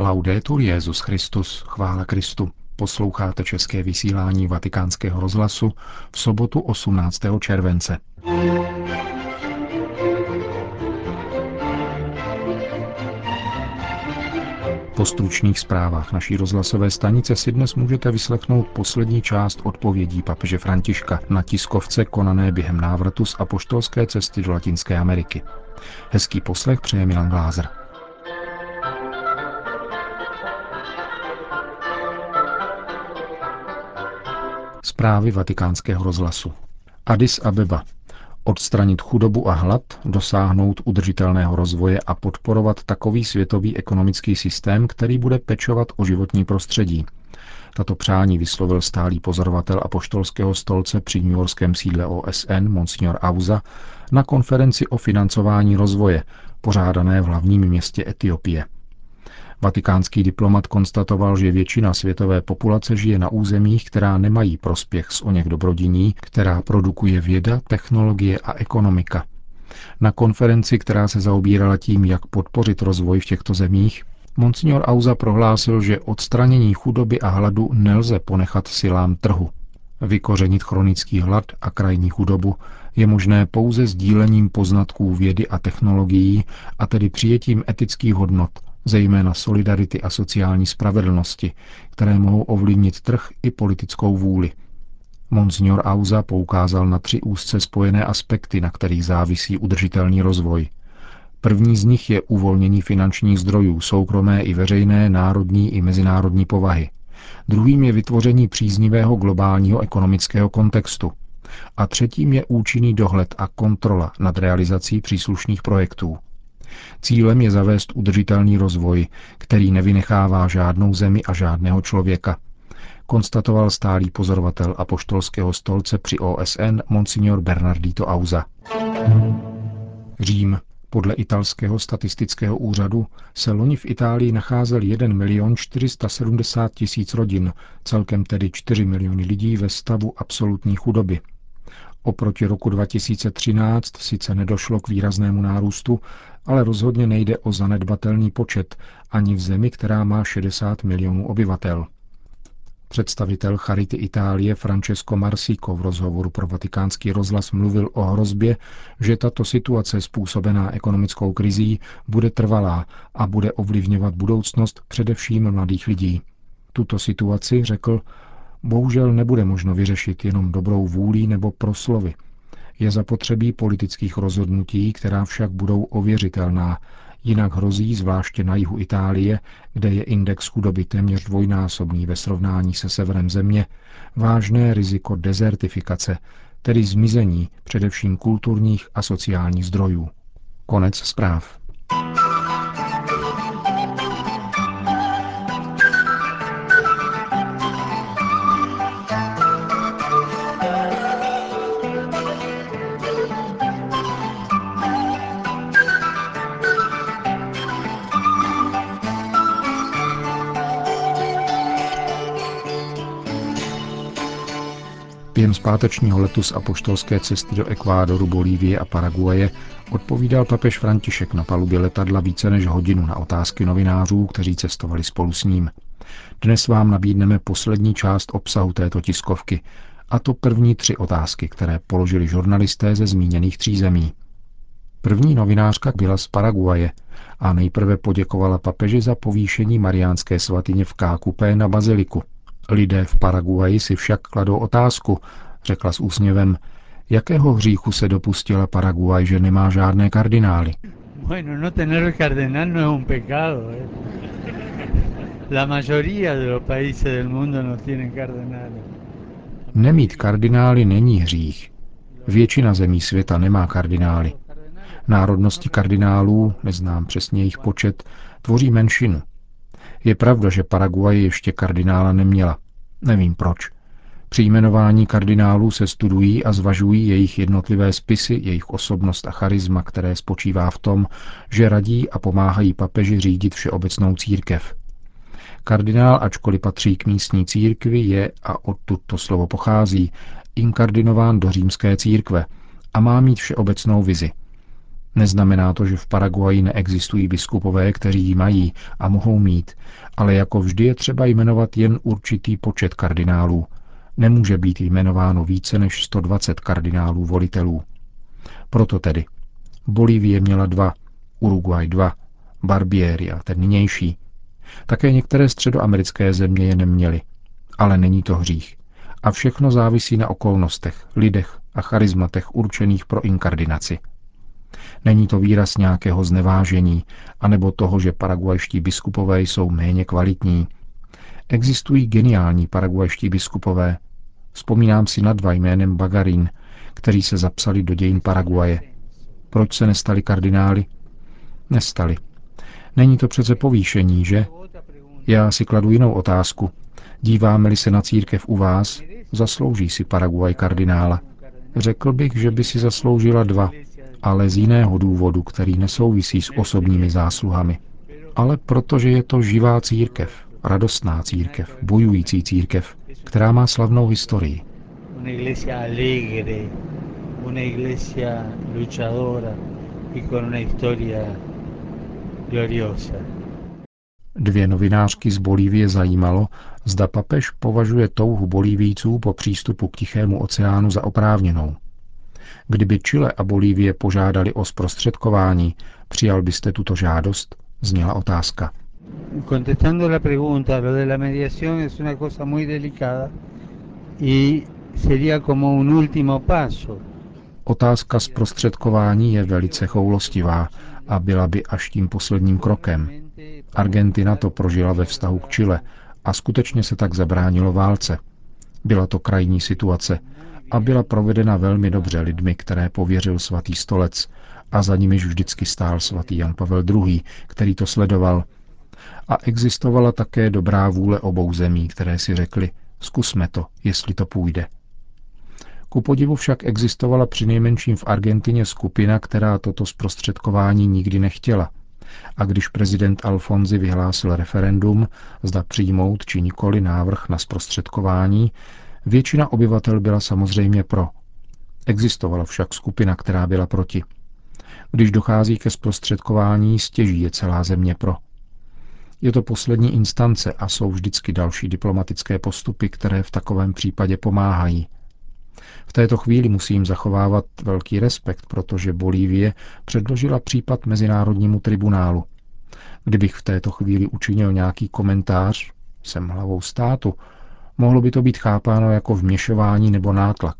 Laudetur Jezus Christus, chvála Kristu. Posloucháte české vysílání Vatikánského rozhlasu v sobotu 18. července. Po stručných zprávách naší rozhlasové stanice si dnes můžete vyslechnout poslední část odpovědí papeže Františka na tiskovce konané během návratu z apoštolské cesty do Latinské Ameriky. Hezký poslech přeje Milan Glázer. Zprávy vatikánského rozhlasu. Addis Abeba. Odstranit chudobu a hlad, dosáhnout udržitelného rozvoje a podporovat takový světový ekonomický systém, který bude pečovat o životní prostředí. Tato přání vyslovil stálý pozorovatel apoštolského stolce při New Yorkském sídle OSN Monsignor Auza na konferenci o financování rozvoje, pořádané v hlavním městě Etiopie. Vatikánský diplomat konstatoval, že většina světové populace žije na územích, která nemají prospěch z oněch dobrodiní, která produkuje věda, technologie a ekonomika. Na konferenci, která se zaobírala tím, jak podpořit rozvoj v těchto zemích, Monsignor Auza prohlásil, že odstranění chudoby a hladu nelze ponechat silám trhu. Vykořenit chronický hlad a krajní chudobu je možné pouze sdílením poznatků vědy a technologií, a tedy přijetím etických hodnot, zejména solidarity a sociální spravedlnosti, které mohou ovlivnit trh i politickou vůli. Monsignor Auza poukázal na tři úzce spojené aspekty, na kterých závisí udržitelný rozvoj. První z nich je uvolnění finančních zdrojů, soukromé i veřejné, národní i mezinárodní povahy. Druhým je vytvoření příznivého globálního ekonomického kontextu. A třetím je účinný dohled a kontrola nad realizací příslušných projektů. Cílem je zavést udržitelný rozvoj, který nevynechává žádnou zemi a žádného člověka, konstatoval stálý pozorovatel apoštolského stolce při OSN Monsignor Bernardito Auza. Řím. Podle italského statistického úřadu se loni v Itálii nacházel 1 milion 470 tisíc rodin, celkem tedy 4 miliony lidí ve stavu absolutní chudoby. Oproti roku 2013 sice nedošlo k výraznému nárůstu, ale rozhodně nejde o zanedbatelný počet ani v zemi, která má 60 milionů obyvatel. Představitel Charity Itálie Francesco Marsico v rozhovoru pro vatikánský rozhlas mluvil o hrozbě, že tato situace způsobená ekonomickou krizí bude trvalá a bude ovlivňovat budoucnost především mladých lidí. Tuto situaci, řekl, bohužel nebude možno vyřešit jenom dobrou vůlí nebo proslovy. Je zapotřebí politických rozhodnutí, která však budou ověřitelná, jinak hrozí, zvláště na jihu Itálie, kde je index chudoby téměř dvojnásobný ve srovnání se severem země, vážné riziko dezertifikace, tedy zmizení především kulturních a sociálních zdrojů. Konec zpráv. Během zpátečního letu z apoštolské cesty do Ekvádoru, Bolívie a Paraguaje odpovídal papež František na palubě letadla více než hodinu na otázky novinářů, kteří cestovali spolu s ním. Dnes vám nabídneme poslední část obsahu této tiskovky, a to první tři otázky, které položili žurnalisté ze zmíněných tří zemí. První novinářka byla z Paraguaje a nejprve poděkovala papeži za povýšení mariánské svatyně v Kákupé na baziliku – Lidé v Paraguaji si však kladou otázku, řekla s úsměvem, jakého hříchu se dopustila Paraguay, že nemá žádné kardinály. Bueno, no tener cardenal no es un pecado. Eh. La mayoría de los países del mundo no tienen cardenales. Nemít kardinály není hřích. Většina zemí světa nemá kardinály. Národnosti kardinálů, neznám přesně jejich počet, tvoří menšinu. Je pravda, že Paraguay ještě kardinála neměla. Nevím proč. Při jmenování kardinálů se studují a zvažují jejich jednotlivé spisy, jejich osobnost a charisma, které spočívá v tom, že radí a pomáhají papeži řídit všeobecnou církev. Kardinál, ačkoliv patří k místní církvi, je, a odtud to slovo pochází, inkardinován do římské církve a má mít všeobecnou vizi. Neznamená to, že v Paraguaji neexistují biskupové, kteří ji mají a mohou mít, ale jako vždy je třeba jmenovat jen určitý počet kardinálů. Nemůže být jmenováno více než 120 kardinálů volitelů. Proto tedy Bolívie měla dva, Uruguay dva, Barbieri a ten nynější. Také některé středoamerické země je neměly. Ale není to hřích. A všechno závisí na okolnostech, lidech a charizmatech určených pro inkardinaci. Není to výraz nějakého znevážení, anebo toho, že paraguajští biskupové jsou méně kvalitní. Existují geniální paraguajští biskupové. Vzpomínám si na dva jménem Bagarín, kteří se zapsali do dějin Paraguaje. Proč se nestali kardinály? Nestali. Není to přece povýšení, že? Já si kladu jinou otázku. Díváme-li se na církev u vás, zaslouží si Paraguay kardinála. Řekl bych, že by si zasloužila dva, ale z jiného důvodu, který nesouvisí s osobními zásluhami. Ale protože je to živá církev, radostná církev, bojující církev, která má slavnou historii. Dvě novinářky z Bolívie zajímalo, zda papež považuje touhu bolívíců po přístupu k Tichému oceánu za oprávněnou. Kdyby Chile a Bolívie požádali o zprostředkování, přijal byste tuto žádost? Zněla otázka. Contestando la pregunta, lo de la mediación es una cosa muy delicada y sería como un último paso. Otázka zprostředkování je velice choulostivá a byla by až tím posledním krokem. Argentina to prožila ve vztahu k Chile a skutečně se tak zabránilo válce. Byla to krajní situace a byla provedena velmi dobře lidmi, které pověřil svatý stolec a za nimiž vždycky stál svatý Jan Pavel II., který to sledoval. A existovala také dobrá vůle obou zemí, které si řekli, zkusme to, jestli to půjde. Ku podivu však existovala při nejmenším v Argentině skupina, která toto zprostředkování nikdy nechtěla. A když prezident Alfonzi vyhlásil referendum, zda přijmout či nikoli návrh na zprostředkování, Většina obyvatel byla samozřejmě pro. Existovala však skupina, která byla proti. Když dochází ke zprostředkování, stěží je celá země pro. Je to poslední instance a jsou vždycky další diplomatické postupy, které v takovém případě pomáhají. V této chvíli musím zachovávat velký respekt, protože Bolívie předložila případ Mezinárodnímu tribunálu. Kdybych v této chvíli učinil nějaký komentář, jsem hlavou státu, Mohlo by to být chápáno jako vměšování nebo nátlak.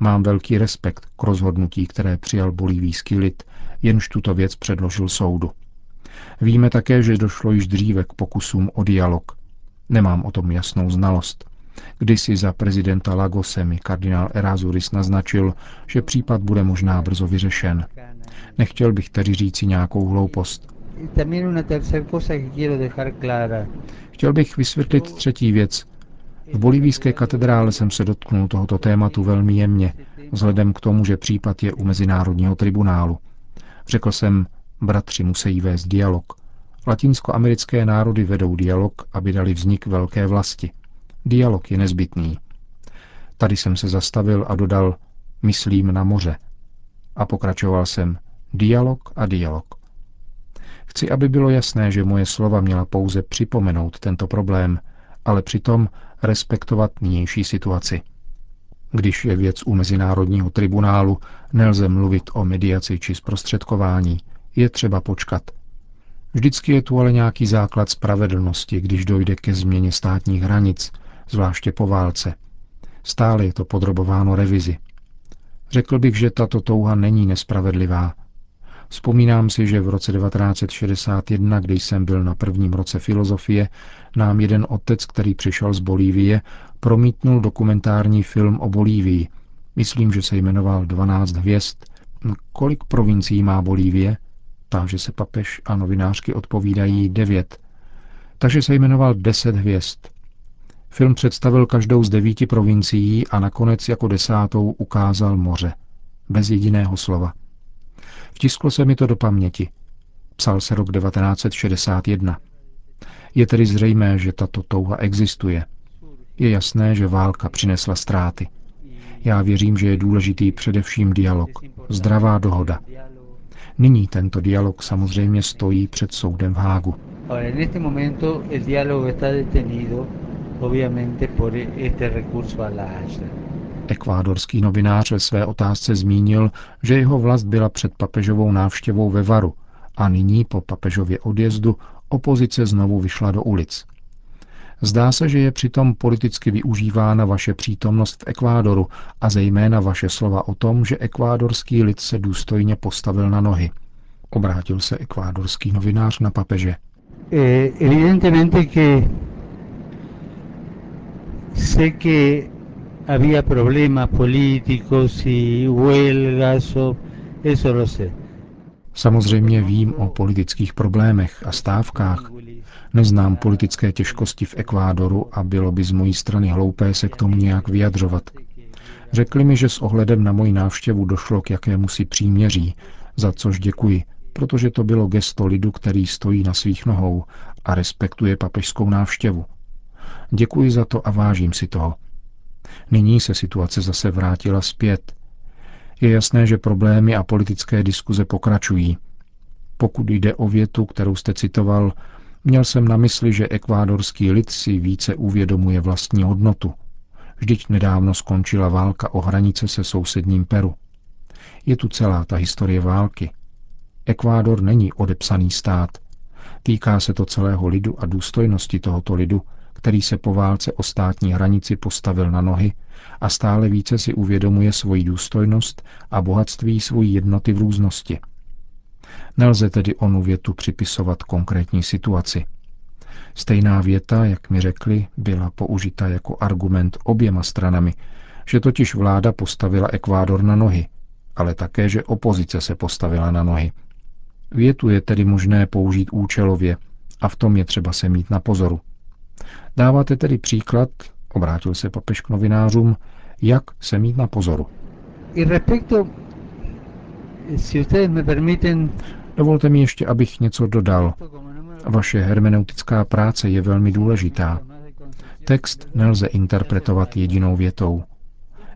Mám velký respekt k rozhodnutí, které přijal bolívijský lid, jenž tuto věc předložil soudu. Víme také, že došlo již dříve k pokusům o dialog. Nemám o tom jasnou znalost. Kdysi za prezidenta Lagose mi kardinál Erazuris naznačil, že případ bude možná brzo vyřešen. Nechtěl bych tady říci nějakou hloupost. Chtěl bych vysvětlit třetí věc, v bolivijské katedrále jsem se dotknul tohoto tématu velmi jemně, vzhledem k tomu, že případ je u Mezinárodního tribunálu. Řekl jsem, bratři musí vést dialog. Latinskoamerické národy vedou dialog, aby dali vznik velké vlasti. Dialog je nezbytný. Tady jsem se zastavil a dodal, myslím na moře. A pokračoval jsem, dialog a dialog. Chci, aby bylo jasné, že moje slova měla pouze připomenout tento problém, ale přitom respektovat nynější situaci. Když je věc u Mezinárodního tribunálu, nelze mluvit o mediaci či zprostředkování, je třeba počkat. Vždycky je tu ale nějaký základ spravedlnosti, když dojde ke změně státních hranic, zvláště po válce. Stále je to podrobováno revizi. Řekl bych, že tato touha není nespravedlivá, Vzpomínám si, že v roce 1961, kdy jsem byl na prvním roce filozofie, nám jeden otec, který přišel z Bolívie, promítnul dokumentární film o Bolívii. Myslím, že se jmenoval 12 hvězd. Kolik provincií má Bolívie? Táže se papež a novinářky odpovídají devět. Takže se jmenoval 10 hvězd. Film představil každou z devíti provincií a nakonec jako desátou ukázal moře. Bez jediného slova. Vtisklo se mi to do paměti. Psal se rok 1961. Je tedy zřejmé, že tato touha existuje. Je jasné, že válka přinesla ztráty. Já věřím, že je důležitý především dialog, zdravá dohoda. Nyní tento dialog samozřejmě stojí před soudem v Hágu. Ekvádorský novinář ve své otázce zmínil, že jeho vlast byla před papežovou návštěvou ve Varu a nyní po papežově odjezdu opozice znovu vyšla do ulic. Zdá se, že je přitom politicky využívána vaše přítomnost v Ekvádoru a zejména vaše slova o tom, že ekvádorský lid se důstojně postavil na nohy. Obrátil se ekvádorský novinář na papeže. Eh, evidentemente que sé que había problemas políticos y huelgas, o eso lo sé. Samozřejmě vím o politických problémech a stávkách. Neznám politické těžkosti v Ekvádoru a bylo by z mojí strany hloupé se k tomu nějak vyjadřovat. Řekli mi, že s ohledem na moji návštěvu došlo k jakému si příměří, za což děkuji, protože to bylo gesto lidu, který stojí na svých nohou a respektuje papežskou návštěvu. Děkuji za to a vážím si toho. Nyní se situace zase vrátila zpět. Je jasné, že problémy a politické diskuze pokračují. Pokud jde o větu, kterou jste citoval, měl jsem na mysli, že ekvádorský lid si více uvědomuje vlastní hodnotu. Vždyť nedávno skončila válka o hranice se sousedním Peru. Je tu celá ta historie války. Ekvádor není odepsaný stát. Týká se to celého lidu a důstojnosti tohoto lidu, který se po válce o státní hranici postavil na nohy a stále více si uvědomuje svoji důstojnost a bohatství svojí jednoty v různosti. Nelze tedy onu větu připisovat konkrétní situaci. Stejná věta, jak mi řekli, byla použita jako argument oběma stranami, že totiž vláda postavila Ekvádor na nohy, ale také, že opozice se postavila na nohy. Větu je tedy možné použít účelově a v tom je třeba se mít na pozoru. Dáváte tedy příklad, obrátil se papež k novinářům, jak se mít na pozoru. Dovolte mi ještě, abych něco dodal. Vaše hermeneutická práce je velmi důležitá. Text nelze interpretovat jedinou větou.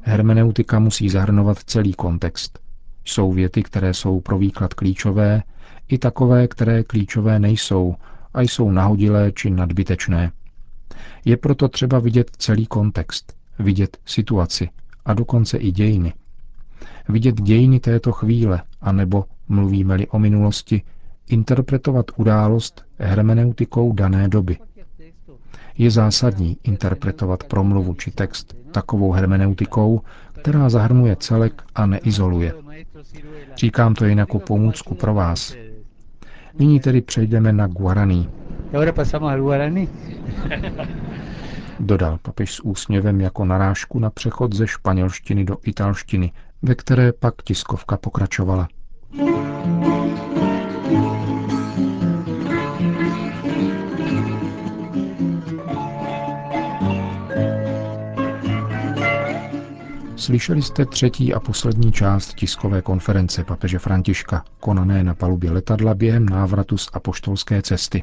Hermeneutika musí zahrnovat celý kontext. Jsou věty, které jsou pro výklad klíčové, i takové, které klíčové nejsou a jsou nahodilé či nadbytečné. Je proto třeba vidět celý kontext, vidět situaci a dokonce i dějiny. Vidět dějiny této chvíle, anebo, mluvíme-li o minulosti, interpretovat událost hermeneutikou dané doby. Je zásadní interpretovat promluvu či text takovou hermeneutikou, která zahrnuje celek a neizoluje. Říkám to jen jako pomůcku pro vás. Nyní tedy přejdeme na Guaraní. Dodal papež s úsměvem jako narážku na přechod ze španělštiny do italštiny, ve které pak tiskovka pokračovala. Slyšeli jste třetí a poslední část tiskové konference papeže Františka, konané na palubě letadla během návratu z apoštolské cesty.